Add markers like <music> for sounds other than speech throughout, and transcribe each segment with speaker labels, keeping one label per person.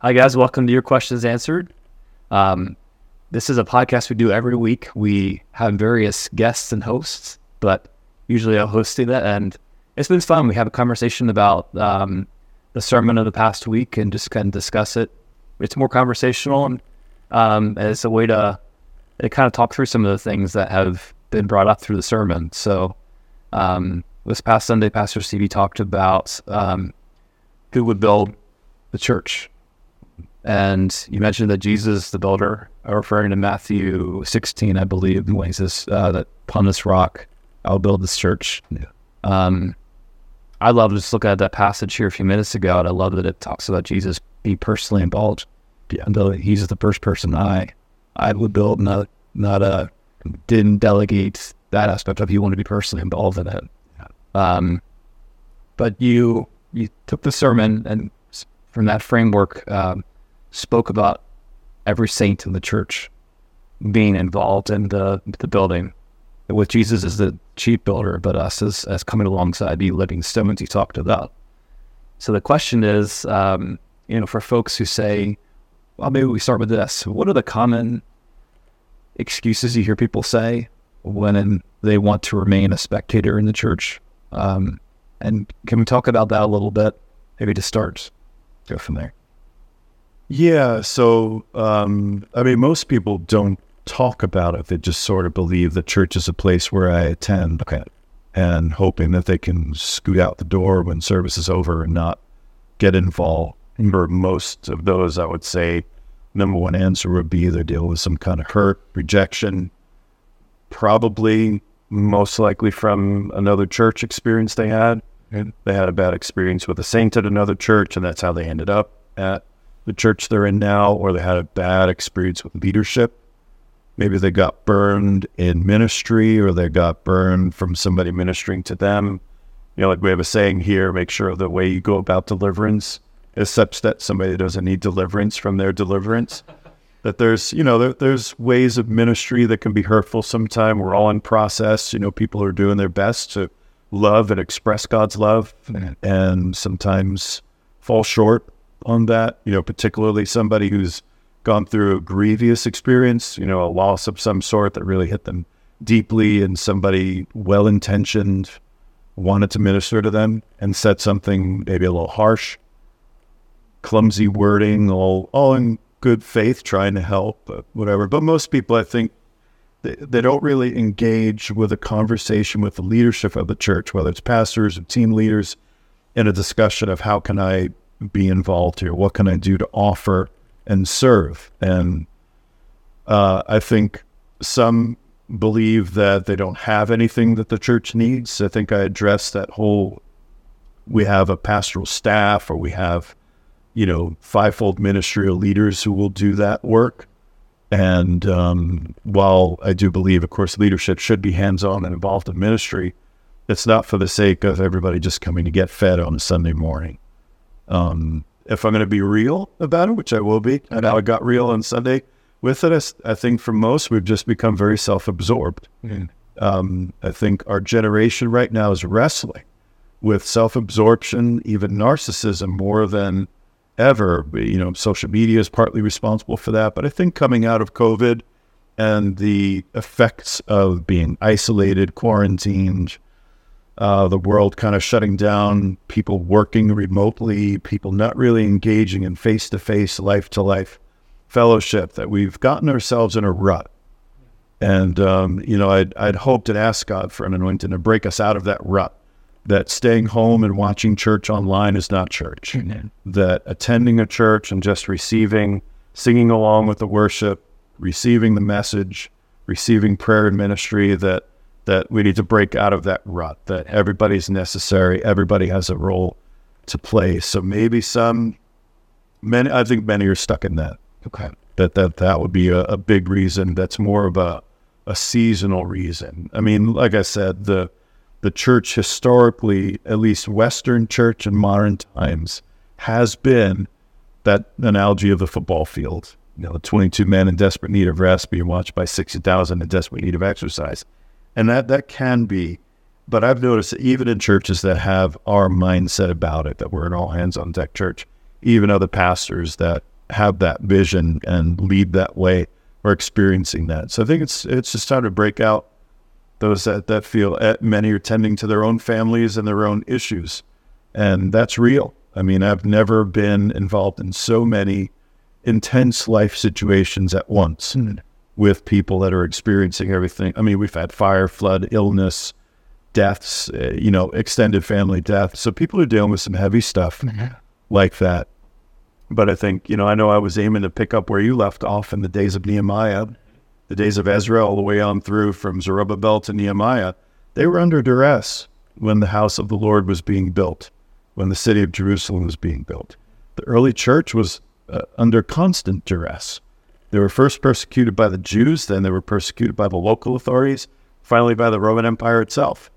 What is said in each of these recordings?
Speaker 1: Hi, guys. Welcome to Your Questions Answered. Um, this is a podcast we do every week. We have various guests and hosts, but usually I'm hosting that. And it's been fun. We have a conversation about um, the sermon of the past week and just kind of discuss it. It's more conversational and um, it's a way to, to kind of talk through some of the things that have been brought up through the sermon. So um, this past Sunday, Pastor Stevie talked about um, who would build the church. And you mentioned that Jesus, the builder, referring to Matthew 16, I believe, when he says uh, that upon this rock, I'll build this church.
Speaker 2: Yeah.
Speaker 1: Um, I love to just looking at that passage here a few minutes ago, and I love that it talks about Jesus be personally involved.
Speaker 2: Yeah.
Speaker 1: Though he's the first person I I would build, not not a didn't delegate that aspect of you want to be personally involved in it. Um, but you you took the sermon and from that framework um, spoke about every saint in the church being involved in the the building, with Jesus as the chief builder, but us as as coming alongside the living stones he talked about. So the question is, um, you know, for folks who say, well, maybe we start with this. What are the common excuses you hear people say when they want to remain a spectator in the church? Um, and can we talk about that a little bit? Maybe to start, go from there.
Speaker 2: Yeah. So, um, I mean, most people don't talk about it. They just sort of believe the church is a place where I attend
Speaker 1: Okay.
Speaker 2: and hoping that they can scoot out the door when service is over and not get involved. For most of those, I would say number one answer would be either deal with some kind of hurt, rejection, probably most likely from another church experience they had. They had a bad experience with a saint at another church, and that's how they ended up at the church they're in now, or they had a bad experience with leadership. Maybe they got burned in ministry, or they got burned from somebody ministering to them. You know, like we have a saying here make sure the way you go about deliverance is such that somebody doesn't need deliverance from their deliverance. That there's, you know, there, there's ways of ministry that can be hurtful sometime. We're all in process. You know, people are doing their best to love and express God's love and sometimes fall short on that. You know, particularly somebody who's gone through a grievous experience, you know, a loss of some sort that really hit them deeply, and somebody well intentioned wanted to minister to them and said something maybe a little harsh, clumsy wording, all, all in good faith, trying to help, whatever. But most people, I think, they, they don't really engage with a conversation with the leadership of the church, whether it's pastors or team leaders, in a discussion of how can I be involved here? What can I do to offer and serve? And uh, I think some believe that they don't have anything that the church needs. I think I addressed that whole we have a pastoral staff or we have, you know, fivefold ministerial leaders who will do that work. And um, while I do believe, of course, leadership should be hands on and involved in ministry, it's not for the sake of everybody just coming to get fed on a Sunday morning. Um, if I'm going to be real about it, which I will be, and how I got real on Sunday with it, I think for most, we've just become very self absorbed. Um, I think our generation right now is wrestling with self absorption, even narcissism, more than ever. You know, social media is partly responsible for that. But I think coming out of COVID and the effects of being isolated, quarantined, uh, the world kind of shutting down, people working remotely, people not really engaging in face to face, life to life fellowship, that we've gotten ourselves in a rut. And, um, you know, I'd, I'd hoped and asked God for an anointing to break us out of that rut, that staying home and watching church online is not church, that attending a church and just receiving, singing along with the worship, receiving the message, receiving prayer and ministry, that that we need to break out of that rut, that everybody's necessary, everybody has a role to play. So maybe some, many, I think many are stuck in that.
Speaker 1: Okay.
Speaker 2: That that that would be a, a big reason. That's more of a a seasonal reason. I mean, like I said, the the church historically, at least Western church in modern times, has been that analogy of the football field. You know, 22 men in desperate need of rest being watched by 60,000 in desperate need of exercise. And that, that can be, but I've noticed that even in churches that have our mindset about it, that we're an all hands on deck church, even other pastors that have that vision and lead that way are experiencing that. So I think it's it's just time to break out those that, that feel eh, many are tending to their own families and their own issues. And that's real. I mean, I've never been involved in so many intense life situations at once mm. With people that are experiencing everything. I mean, we've had fire, flood, illness, deaths, uh, you know, extended family death. So people are dealing with some heavy stuff mm-hmm. like that. But I think, you know, I know I was aiming to pick up where you left off in the days of Nehemiah, the days of Ezra, all the way on through from Zerubbabel to Nehemiah. They were under duress when the house of the Lord was being built, when the city of Jerusalem was being built. The early church was uh, under constant duress. They were first persecuted by the Jews, then they were persecuted by the local authorities, finally by the Roman Empire itself.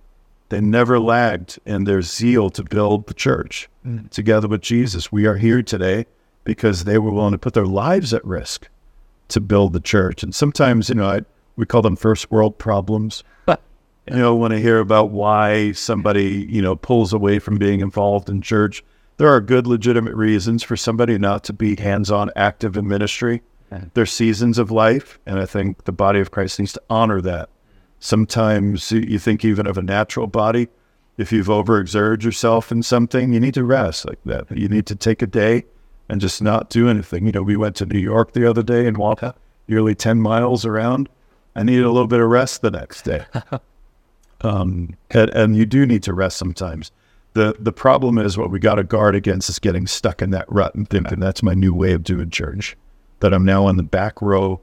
Speaker 2: They never lagged in their zeal to build the church mm. together with Jesus. We are here today because they were willing to put their lives at risk to build the church. And sometimes, you know, I, we call them first world problems. But you know, when I hear about why somebody, you know, pulls away from being involved in church, there are good, legitimate reasons for somebody not to be hands on, active in ministry. There's seasons of life, and I think the body of Christ needs to honor that. Sometimes you think even of a natural body. If you've overexerted yourself in something, you need to rest like that. You need to take a day and just not do anything. You know, we went to New York the other day and walked nearly 10 miles around. I needed a little bit of rest the next day. <laughs> um, and, and you do need to rest sometimes the the problem is what we got to guard against is getting stuck in that rut and thinking that's my new way of doing church. That I'm now on the back row.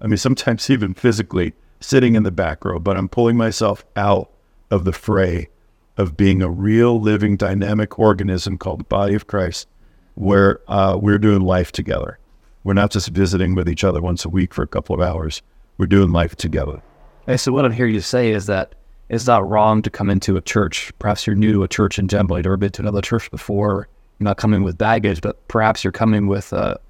Speaker 2: I mean, sometimes <laughs> even physically sitting in the back row, but I'm pulling myself out of the fray of being a real living dynamic organism called the body of Christ, where uh, we're doing life together. We're not just visiting with each other once a week for a couple of hours. We're doing life together.
Speaker 1: Hey, so what I'm hearing you say is that it's not wrong to come into a church. Perhaps you're new to a church in general. You've never been to another church before. You're not coming with baggage, but perhaps you're coming with a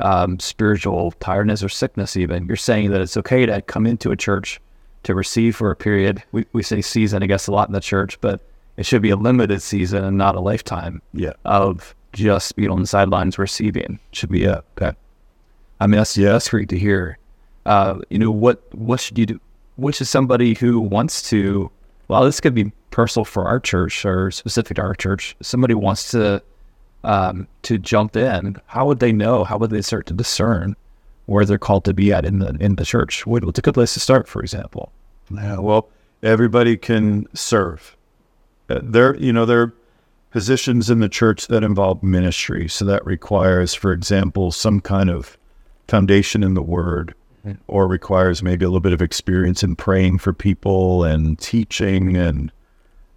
Speaker 1: um, spiritual tiredness or sickness. Even you're saying that it's okay to come into a church to receive for a period. We we say season, I guess, a lot in the church, but it should be a limited season and not a lifetime.
Speaker 2: Yeah.
Speaker 1: Of just being on the sidelines receiving. Should be a okay. I mean, that's yeah, that's great to hear. Uh, you know what? What should you do? which is somebody who wants to, well, this could be personal for our church or specific to our church. Somebody wants to um, to jump in. How would they know? How would they start to discern where they're called to be at in the in the church? What, What's a good place to start, for example?
Speaker 2: Yeah, well, everybody can serve. Uh, there, you know, there are positions in the church that involve ministry, so that requires, for example, some kind of foundation in the Word or requires maybe a little bit of experience in praying for people and teaching and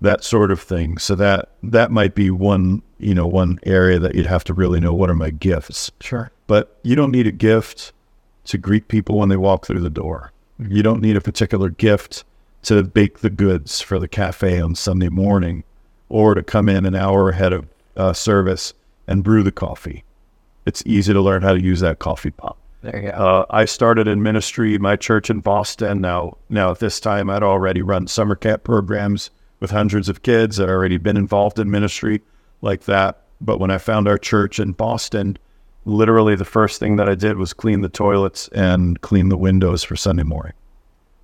Speaker 2: that sort of thing. So that that might be one, you know, one area that you'd have to really know what are my gifts.
Speaker 1: Sure.
Speaker 2: But you don't need a gift to greet people when they walk through the door. You don't need a particular gift to bake the goods for the cafe on Sunday morning or to come in an hour ahead of uh, service and brew the coffee. It's easy to learn how to use that coffee pot.
Speaker 1: There you go. Uh,
Speaker 2: I started in ministry, my church in Boston. Now, now at this time, I'd already run summer camp programs with hundreds of kids. I'd already been involved in ministry like that. But when I found our church in Boston, literally the first thing that I did was clean the toilets and clean the windows for Sunday morning.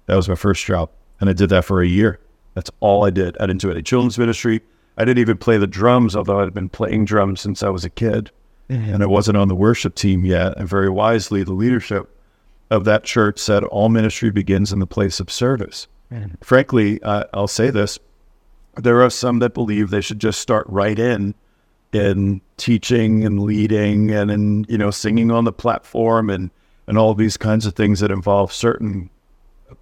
Speaker 2: That was my first job. And I did that for a year. That's all I did. I didn't do any children's ministry. I didn't even play the drums, although I'd been playing drums since I was a kid mm-hmm. and I wasn't on the worship team yet. And very wisely, the leadership of that church said all ministry begins in the place of service. Mm-hmm. Frankly, uh, I'll say this: there are some that believe they should just start right in in teaching and leading and in you know singing on the platform and and all these kinds of things that involve certain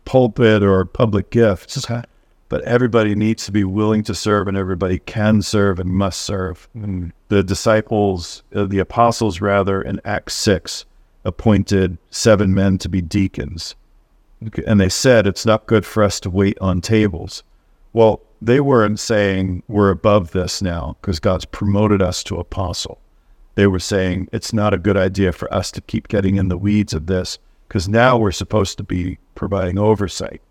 Speaker 2: pulpit or public gifts. Okay but everybody needs to be willing to serve and everybody can serve and must serve. Mm. The disciples, uh, the apostles rather, in Acts 6, appointed seven men to be deacons. And they said, it's not good for us to wait on tables. Well, they weren't saying we're above this now because God's promoted us to apostle. They were saying it's not a good idea for us to keep getting in the weeds of this because now we're supposed to be providing oversight.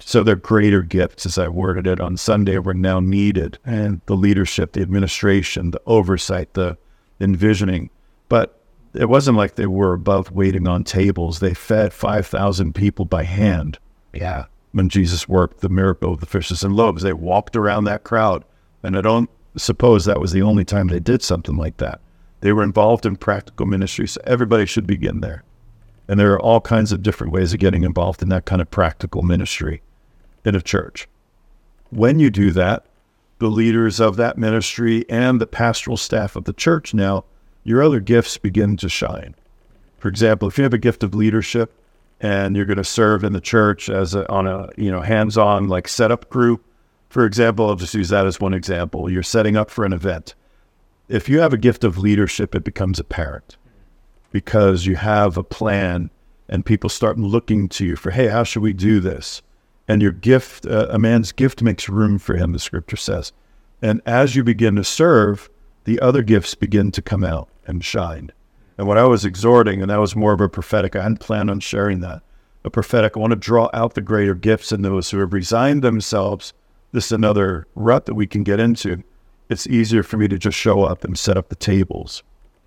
Speaker 2: So their greater gifts, as I worded it on Sunday, were now needed. And the leadership, the administration, the oversight, the envisioning. But it wasn't like they were above waiting on tables. They fed 5,000 people by hand
Speaker 1: Yeah.
Speaker 2: When Jesus worked the miracle of the fishes and loaves. They walked around that crowd. And I don't suppose that was the only time they did something like that. They were involved in practical ministry. So everybody should begin there. And there are all kinds of different ways of getting involved in that kind of practical ministry in a church. When you do that, the leaders of that ministry and the pastoral staff of the church now, your other gifts begin to shine. For example, if you have a gift of leadership and you're going to serve in the church as a, on a you know hands-on like setup crew, for example, I'll just use that as one example. You're setting up for an event. If you have a gift of leadership, it becomes apparent because you have a plan and people start looking to you for, hey, how should we do this? And your gift, uh, a man's gift makes room for him, the scripture says. And as you begin to serve, the other gifts begin to come out and shine. And what I was exhorting, and that was more of a prophetic, I hadn't planned on sharing that. A prophetic, I want to draw out the greater gifts in those who have resigned themselves. This is another rut that we can get into. It's easier for me to just show up and set up the tables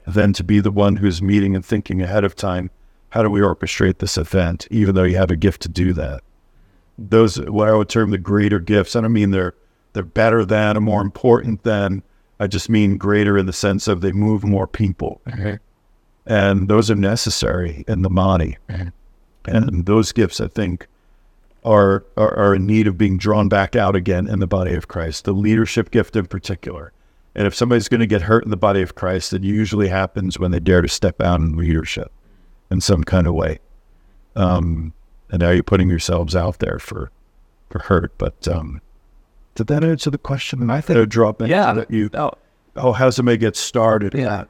Speaker 2: than to be the one who's meeting and thinking ahead of time. How do we orchestrate this event, even though you have a gift to do that? Those, what I would term the greater gifts, I don't mean they're they're better than or more important than. I just mean greater in the sense of they move more people,
Speaker 1: Okay.
Speaker 2: And those are necessary in the body. And those gifts, I think, are, are are in need of being drawn back out again in the body of Christ. The leadership gift in particular. And if somebody's going to get hurt in the body of Christ, it usually happens when they dare to step out in leadership in some kind of way. Um, and now you're putting yourselves out there for for hurt. But um, did that answer the question? I think drop in
Speaker 1: Yeah.
Speaker 2: that you.
Speaker 1: Oh,
Speaker 2: Oh, how does somebody get started?
Speaker 1: yeah.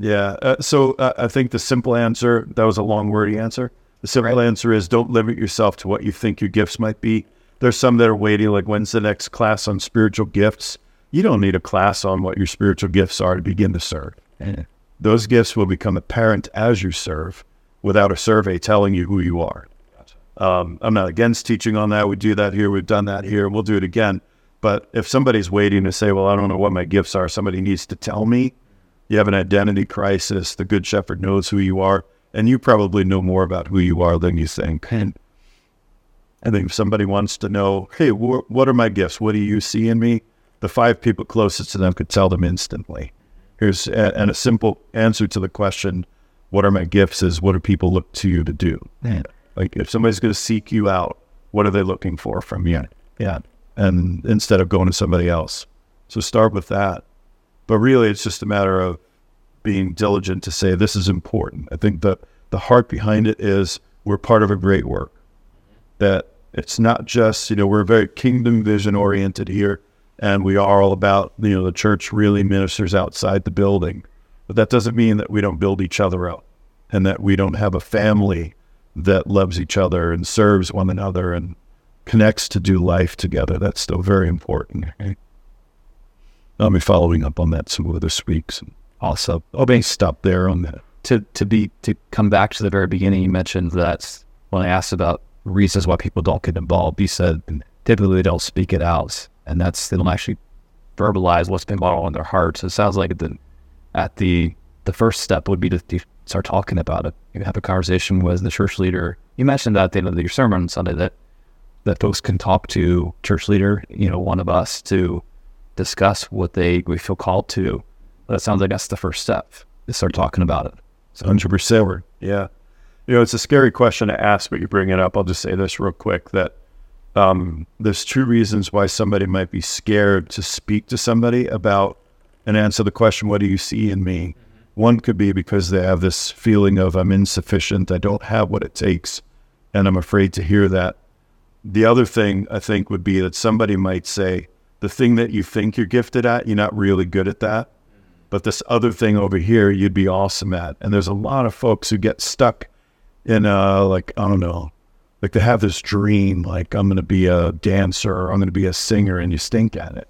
Speaker 2: Yeah. Uh, so uh, I think the simple answer, that was a long, wordy answer. The simple
Speaker 1: Right.
Speaker 2: answer is don't limit yourself to what you think your gifts might be. There's some that are waiting, like, when's the next class on spiritual gifts? You don't need a class on what your spiritual gifts are to begin to serve.
Speaker 1: Yeah.
Speaker 2: Those gifts will become apparent as you serve without a survey telling you who you are. Um, I'm not against teaching on that. We do that here. We've done that here. We'll do it again. But if somebody's waiting to say, well, I don't know what my gifts are, somebody needs to tell me. You have an identity crisis. The Good Shepherd knows who you are. And you probably know more about who you are than you think. And I think if somebody wants to know, hey, wh- what are my gifts? What do you see in me? The five people closest to them could tell them instantly. Here's a, and a simple answer to the question, what are my gifts? Is what do people look to you to do?
Speaker 1: Yeah.
Speaker 2: Like if somebody's going to seek you out, what are they looking for from you? Yeah. And instead of going to somebody else. So start with that. But really, it's just a matter of being diligent to say this is important. I think the, the heart behind it is we're part of a great work. That it's not just, you know, we're very kingdom vision oriented here and we are all about, you know, the church really ministers outside the building. But that doesn't mean that we don't build each other up and that we don't have a family that loves each other and serves one another and connects to do life together. That's still very important. I'll be following up on that some other weeks. And
Speaker 1: Also,
Speaker 2: I'll be stop there on that.
Speaker 1: to to be to come back to the very beginning, you mentioned that when I asked about reasons why people don't get involved, you said typically they don't speak it out, and that's they don't actually verbalize what's been going on in their hearts. It sounds like the at the the first step would be to, to start talking about it. You have a conversation with the church leader. You mentioned that at the end of your sermon on Sunday that that folks can talk to church leader, you know, one of us to discuss what they we feel called to. But it sounds like that's the first step. To start talking about it. So
Speaker 2: Hundred percent. Yeah. You know, it's a scary question to ask, but you bring it up. I'll just say this real quick that um, there's two reasons why somebody might be scared to speak to somebody about and answer the question, What do you see in me? One could be because they have this feeling of I'm insufficient, I don't have what it takes, and I'm afraid to hear that. The other thing I think would be that somebody might say, The thing that you think you're gifted at, you're not really good at that but this other thing over here you'd be awesome at. And there's a lot of folks who get stuck in uh like I don't know, like they have this dream like I'm going to be a dancer or I'm going to be a singer and you stink at it.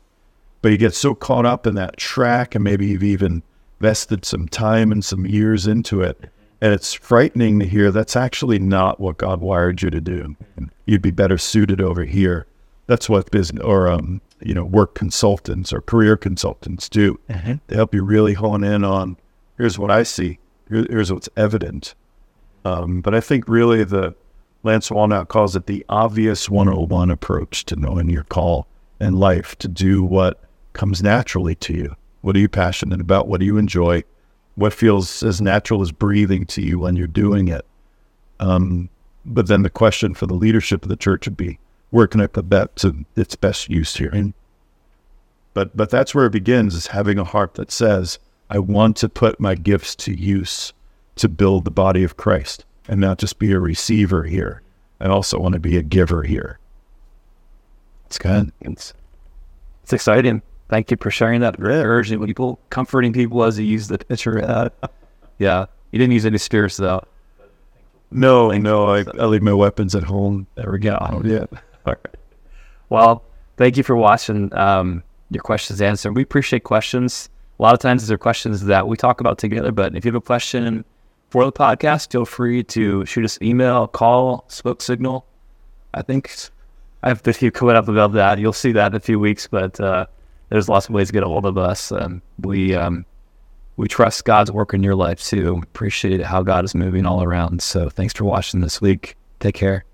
Speaker 2: But you get so caught up in that track and maybe you've even vested some time and some years into it. And it's frightening to hear that's actually not what God wired you to do. You'd be better suited over here. That's what business or um, you know, work consultants or career consultants do. They help you really hone in on here's what I see. Here, here's what's evident. Um, but I think really the Lance Wallnau calls it the obvious 101 approach to knowing your call in life to do what comes naturally to you. What are you passionate about? What do you enjoy? What feels as natural as breathing to you when you're doing it? Um, but then the question for the leadership of the church would be, where can I put that to its best use here? And, but but that's where it begins is having a heart that says, I want to put my gifts to use to build the body of Christ and not just be a receiver here. I also want to be a giver here.
Speaker 1: It's good. It's, it's exciting. Thank you for sharing that.
Speaker 2: Yeah.
Speaker 1: Urging people, comforting people as you use the picture. Uh, <laughs> yeah. You didn't use any spears though.
Speaker 2: No, no, I, I leave my weapons at home.
Speaker 1: There we go.
Speaker 2: Yeah.
Speaker 1: Well, thank you for watching. Um, your questions answered. We appreciate questions. A lot of times these are questions that we talk about together, but if you have a question for the podcast, feel free to shoot us an email, call, smoke signal. I think I have a few coming up about that. You'll see that in a few weeks, but uh, there's lots of ways to get a hold of us. Um, we um, we trust God's work in your life too. Appreciate how God is moving all around. So thanks for watching this week. Take care.